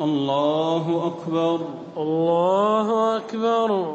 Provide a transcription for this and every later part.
الله أكبر. الله أكبر.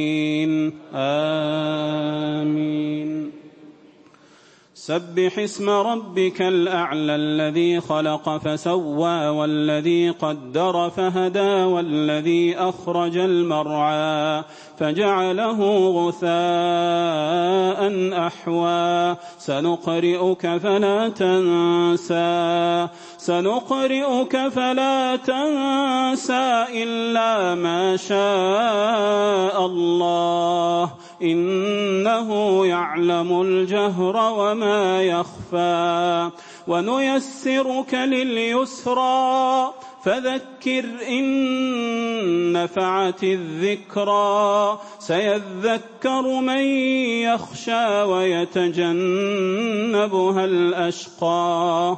سبح اسم ربك الأعلى الذي خلق فسوى والذي قدر فهدى والذي أخرج المرعى فجعله غثاء أحوى سنقرئك فلا تنسى سنقرئك فلا تنسى إلا ما شاء الله إنه يعلم الجهر وما يخفى ونيسرك لليسرى فذكر إن نفعت الذكرى سيذكر من يخشى ويتجنبها الأشقى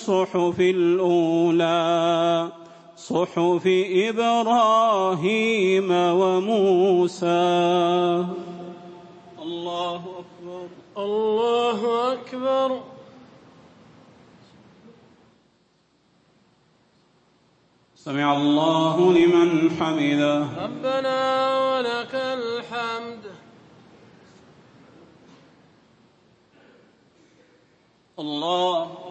الصحف الأولى صحف إبراهيم وموسى. الله أكبر الله أكبر. سمع الله لمن حمده. ربنا ولك الحمد. الله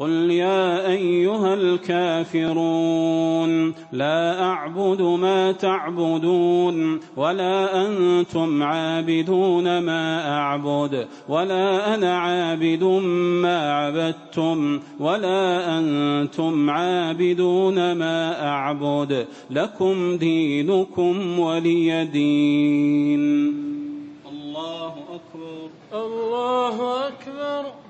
قل يا أيها الكافرون لا أعبد ما تعبدون ولا أنتم عابدون ما أعبد ولا أنا عابد ما عبدتم ولا أنتم عابدون ما أعبد لكم دينكم ولي دين. الله أكبر. الله أكبر.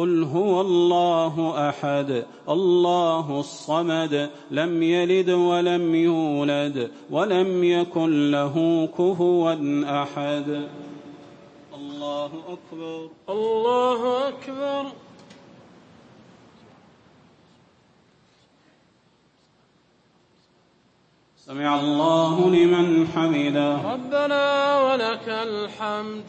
قل هو الله أحد الله الصمد لم يلد ولم يولد ولم يكن له كفوا أحد. الله أكبر. الله أكبر. سمع الله لمن حمده. ربنا ولك الحمد.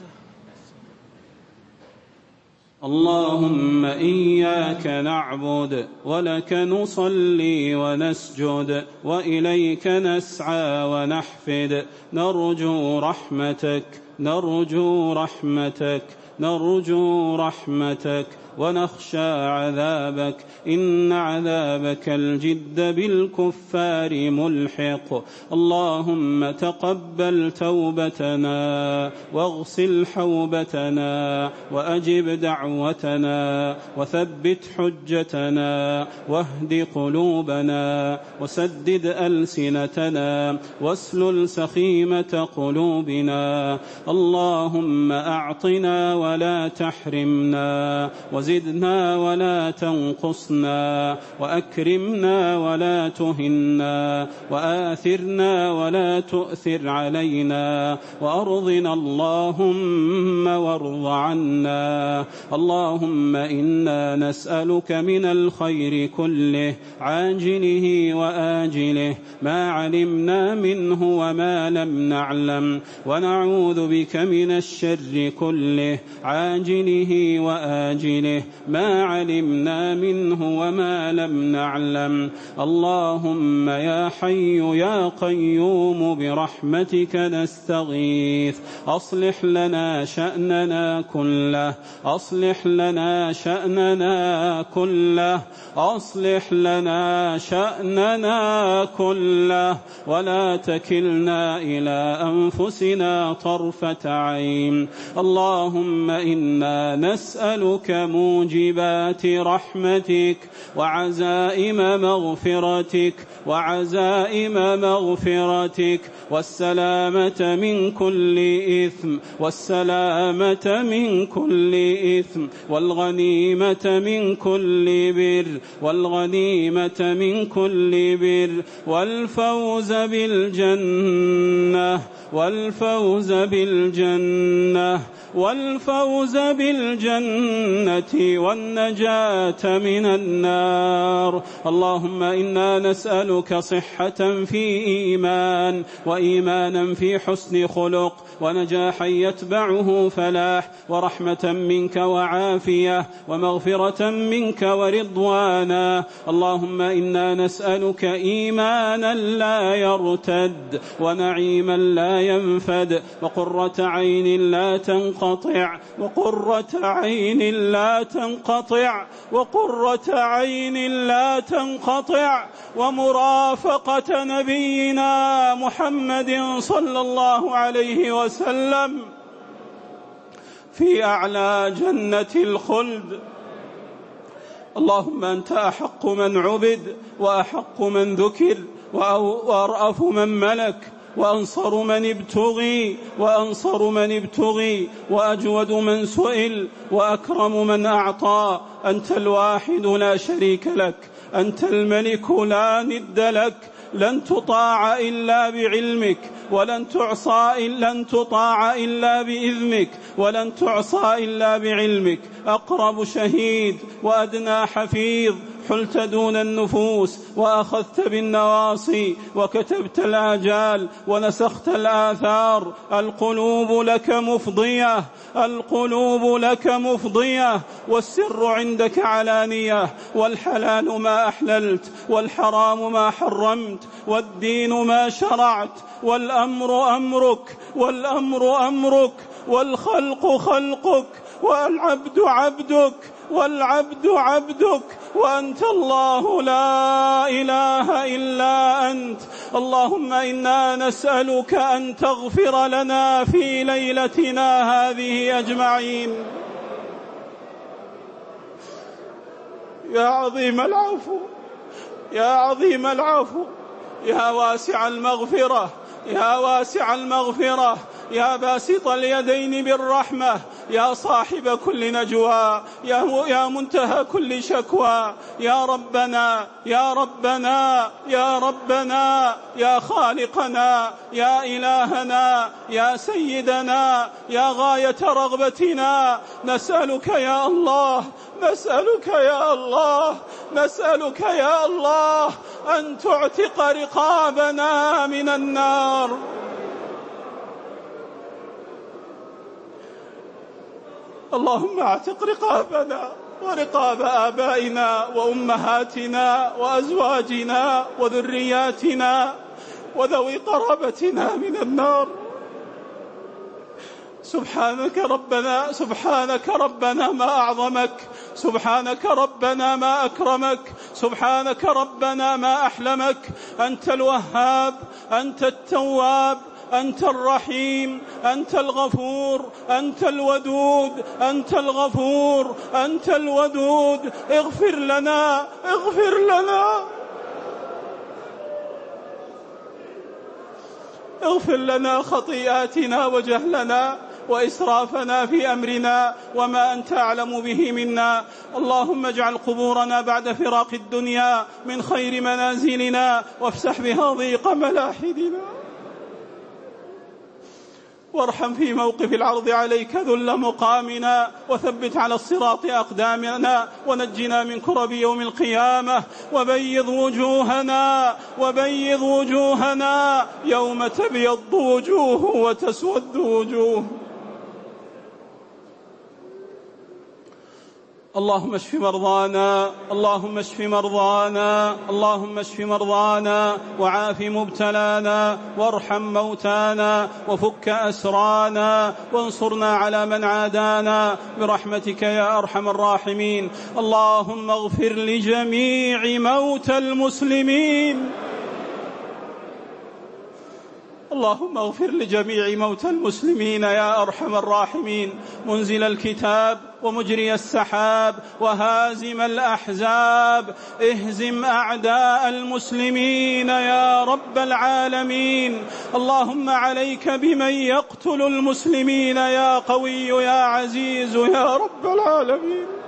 اللهم إياك نعبد ولك نصلي ونسجد وإليك نسعى ونحفد. نرجو رحمتك نرجو رحمتك نرجو رحمتك. ونخشى عذابك. إن عذابك الجد بالكفار ملحق. اللهم تقبل توبتنا واغسل حوبتنا وأجب دعوتنا وثبت حجتنا واهد قلوبنا وسدد ألسنتنا واسلل سخيمة قلوبنا. اللهم أعطنا ولا تحرمنا وزدنا ولا تنقصنا وأكرمنا ولا تهنا وآثرنا ولا تؤثر علينا وأرضنا اللهم وارض عنا. اللهم إنا نسألك من الخير كله عاجله وآجله ما علمنا منه وما لم نعلم ونعوذ بك من الشر كله عاجله واجله ما علمنا منه وما لم نعلم. اللهم يا حي يا قيوم برحمتك نستغيث. أصلح لنا شأننا كله. أصلح لنا شأننا كله. أصلح لنا شأننا كله. ولا تكلنا إلى أنفسنا طرفة عين. اللهم إنا نسألك موجبات رحمتك وعزائم مغفرتك وعزائم مغفرتك والسلامة من كل إثم والسلامة من كل إثم والغنيمة من كل بر والغنيمة من كل بر والفوز بالجنة والفوز بالجنة والفوز بالجنة والنجاة من النار. اللهم إنا نسألك صحة في إيمان وإيمانا في حسن خلق ونجاحا يتبعه فلاح ورحمة منك وعافية ومغفرة منك ورضوانا. اللهم إنا نسألك إيمانا لا يرتد ونعيما لا ينفد وقرة عين لا تنقطع وقرة عين لا تنقطع وقرة عين لا تنقطع ومرافقة نبينا محمد صلى الله عليه وسلم في أعلى جنة الخلد. اللهم أنت أحق من عبد وأحق من ذكر وأرأف من ملك. وأنصر من ابتغي وأنصر من ابتغي وأجود من سئل وأكرم من أعطى. أنت الواحد لا شريك لك أنت الملك لا ند لك. لن تطاع إلا بعلمك ولن تعصى لن تطاع إلا بإذنك ولن تعصى إلا بعلمك. أقرب شهيد وأدنى حفيظ حلت دون النفوس وأخذت بالنواصي وكتبت الآجال ونسخت الآثار. القلوب لك مفضية القلوب لك مفضية والسر عندك علانية. والحلال ما أحللت والحرام ما حرمت والدين ما شرعت والأمر أمرك والأمر أمرك والخلق خلقك والعبد عبدك. والعبد عبدك وأنت الله لا إله إلا أنت. اللهم إنا نسألك أن تغفر لنا في ليلتنا هذه أجمعين. يا عظيم العفو يا عظيم العفو يا واسع المغفرة يا واسع المغفرة يا باسط اليدين بالرحمة يا صاحب كل نجوى يا, يا منتهى كل شكوى. يا ربنا يا ربنا يا ربنا يا خالقنا يا إلهنا يا سيدنا يا غاية رغبتنا. نسألك يا الله نسألك يا الله نسألك يا الله أن تعتق رقابنا من النار. اللهم اعتق رقابنا ورقاب آبائنا وأمهاتنا وأزواجنا وذرياتنا وذوي قرابتنا من النار. سبحانك ربنا سبحانك ربنا ما أعظمك سبحانك ربنا ما أكرمك سبحانك ربنا ما أحلمك. أنت الوهاب أنت التواب أنت الرحيم أنت الغفور أنت الودود أنت الغفور أنت الودود. اغفر لنا اغفر لنا. اغفر لنا خطيئاتنا وجهلنا وإسرافنا في أمرنا وما أنت أعلم به منا. اللهم اجعل قبورنا بعد فراق الدنيا من خير منازلنا وافسح بها ضيق ملاحدنا. وارحم في موقف العرض عليك ذل مقامنا وثبت على الصراط أقدامنا ونجنا من كرب يوم القيامة. وبيض وجوهنا وبيض وجوهنا يوم تبيض وجوه وتسود وجوه. اللهم اشف مرضانا اللهم اشف مرضانا اللهم اشف مرضانا وعاف مبتلانا وارحم موتانا وفك أسرانا وانصرنا على من عادانا برحمتك يا أرحم الراحمين. اللهم اغفر لجميع موتى المسلمين. اللهم اغفر لجميع موتى المسلمين يا أرحم الراحمين. منزل الكتاب ومجري السحاب وهازم الأحزاب. اهزم أعداء المسلمين يا رب العالمين. اللهم عليك بمن يقتل المسلمين يا قوي يا عزيز يا رب العالمين.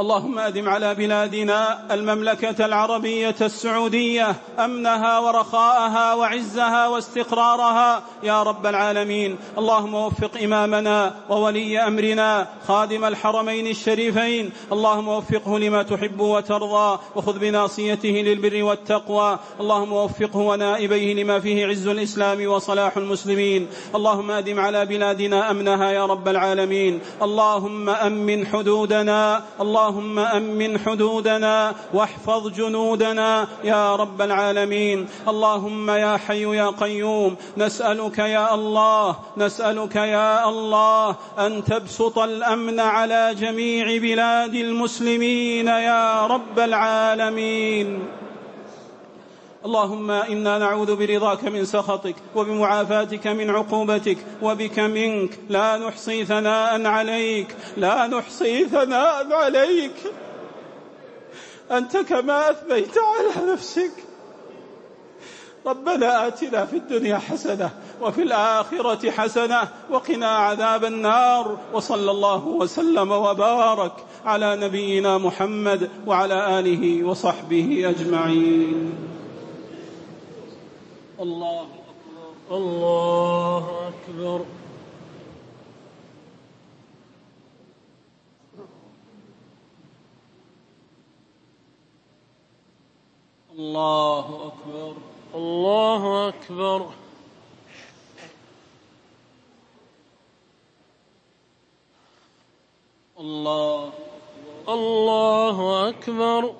اللهم أدم على بلادنا المملكة العربية السعودية أمنها ورخاءها وعزها واستقرارها. يا رب العالمين اللهم وفق إمامنا وولي أمرنا خادم الحرمين الشريفين. اللهم وفقه لما تحب وترضى وخذ بناصيته للبر والتقوى. اللهم وفقه ونائبيه لما فيه عز الإسلام وصلاح المسلمين. اللهم أدم على بلادنا أمنها يا رب العالمين. اللهم أمن حدودنا. اللهم اللهم أمن حدودنا واحفظ جنودنا يا رب العالمين. اللهم يا حي يا قيوم نسألك يا الله نسألك يا الله أن تبسط الأمن على جميع بلاد المسلمين يا رب العالمين. اللهم إنا نعوذ برضاك من سخطك وبمعافاتك من عقوبتك وبك منك. لا نحصي ثناء عليك. لا نحصي ثناء عليك. أنت كما أثنيت على نفسك. ربنا آتنا في الدنيا حسنة وفي الآخرة حسنة وقنا عذاب النار. وصلى الله وسلم وبارك على نبينا محمد وعلى آله وصحبه أجمعين. الله أكبر. الله أكبر. الله أكبر. الله أكبر. الله الله أكبر.